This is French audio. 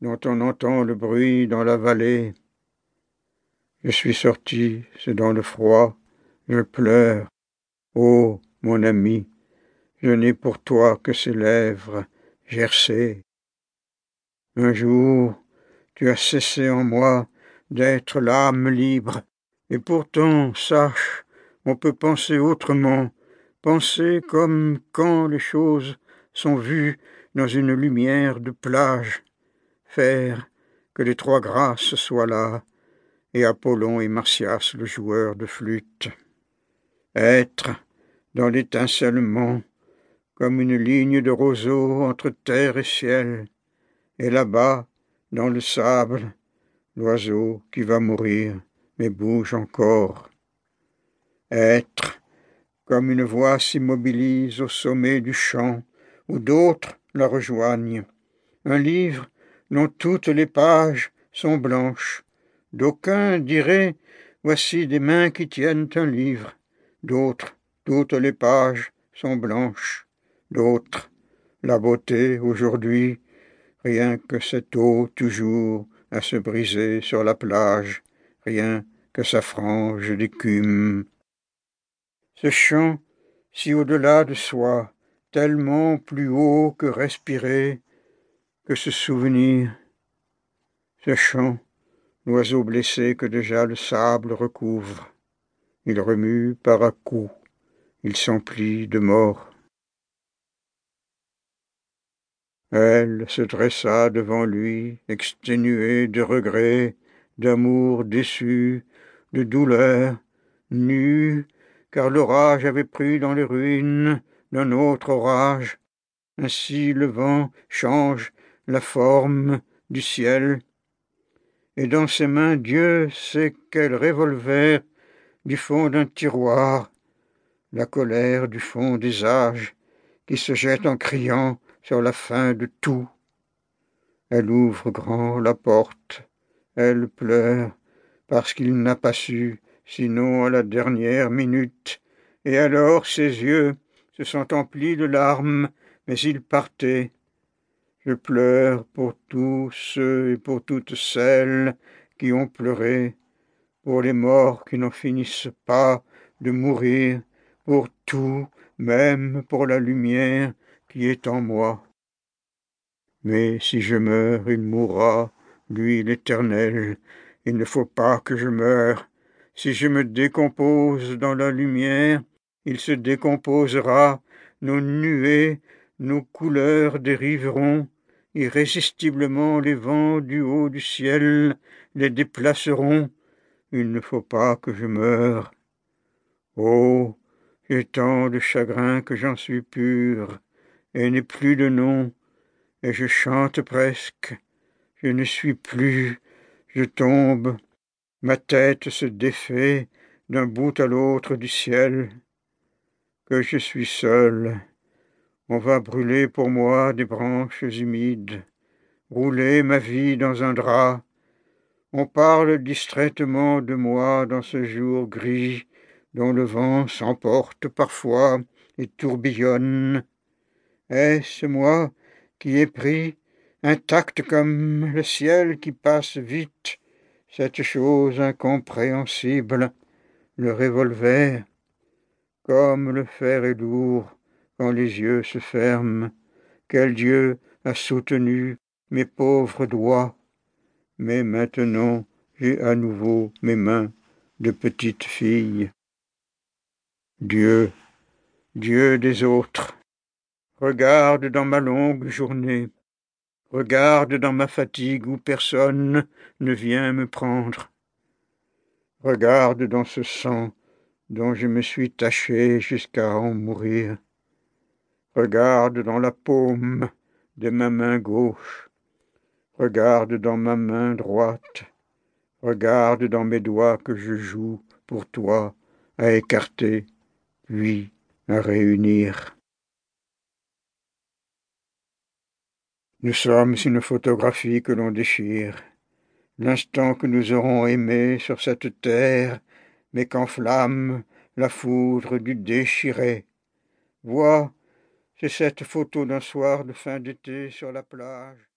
dont on entend le bruit dans la vallée. Je suis sorti, c'est dans le froid, je pleure. Ô mon ami, je n'ai pour toi que ces lèvres gercées. Un jour, tu as cessé en moi d'être l'âme libre, et pourtant, sache, on peut penser autrement, penser comme quand les choses sont vues dans une lumière de plage, faire que les trois grâces soient là, et Apollon et Martias le joueur de flûte. Être dans l'étincellement, comme une ligne de roseaux entre terre et ciel, et là-bas, dans le sable, l'oiseau qui va mourir, mais bouge encore. Être, comme une voix s'immobilise au sommet du champ, où d'autres la rejoignent. Un livre dont toutes les pages sont blanches. D'aucuns diraient Voici des mains qui tiennent un livre. D'autres, toutes les pages sont blanches. D'autres, la beauté aujourd'hui, rien que cette eau toujours à se briser sur la plage, rien que sa frange d'écume. Ce chant, si au-delà de soi, tellement plus haut que respirer, que ce souvenir, ce chant, l'oiseau blessé que déjà le sable recouvre, il remue par à coups, il s'emplit de mort. Elle se dressa devant lui, exténuée de regrets, d'amour déçu, de douleur, nue, car l'orage avait pris dans les ruines d'un autre orage. Ainsi le vent change la forme du ciel. Et dans ses mains, Dieu sait quel revolver du fond d'un tiroir, la colère du fond des âges qui se jette en criant sur la fin de tout. Elle ouvre grand la porte, elle pleure, parce qu'il n'a pas su, sinon à la dernière minute, et alors ses yeux se sont emplis de larmes, mais il partait. Je pleure pour tous ceux et pour toutes celles qui ont pleuré, pour les morts qui n'en finissent pas de mourir, pour tout, même pour la lumière qui est en moi. Mais si je meurs, il mourra, lui l'Éternel, il ne faut pas que je meure. Si je me décompose dans la lumière, il se décomposera, nos nuées, nos couleurs dériveront, irrésistiblement les vents du haut du ciel les déplaceront. Il ne faut pas que je meure. Oh. J'ai tant de chagrin que j'en suis pur et n'ai plus de nom, et je chante presque, je ne suis plus, je tombe, ma tête se défait d'un bout à l'autre du ciel, que je suis seul, on va brûler pour moi des branches humides, rouler ma vie dans un drap, on parle distraitement de moi dans ce jour gris dont le vent s'emporte parfois et tourbillonne. Est-ce moi qui ai pris, intact comme le ciel qui passe vite, cette chose incompréhensible, le revolver, comme le fer est lourd quand les yeux se ferment, quel Dieu a soutenu mes pauvres doigts, mais maintenant j'ai à nouveau mes mains de petite fille. Dieu, Dieu des autres, regarde dans ma longue journée, regarde dans ma fatigue où personne ne vient me prendre, regarde dans ce sang dont je me suis taché jusqu'à en mourir, regarde dans la paume de ma main gauche, regarde dans ma main droite, regarde dans mes doigts que je joue pour toi à écarter puis à réunir. Nous sommes une photographie que l'on déchire, l'instant que nous aurons aimé sur cette terre, mais qu'enflamme la foudre du déchiré. Vois, c'est cette photo d'un soir de fin d'été sur la plage.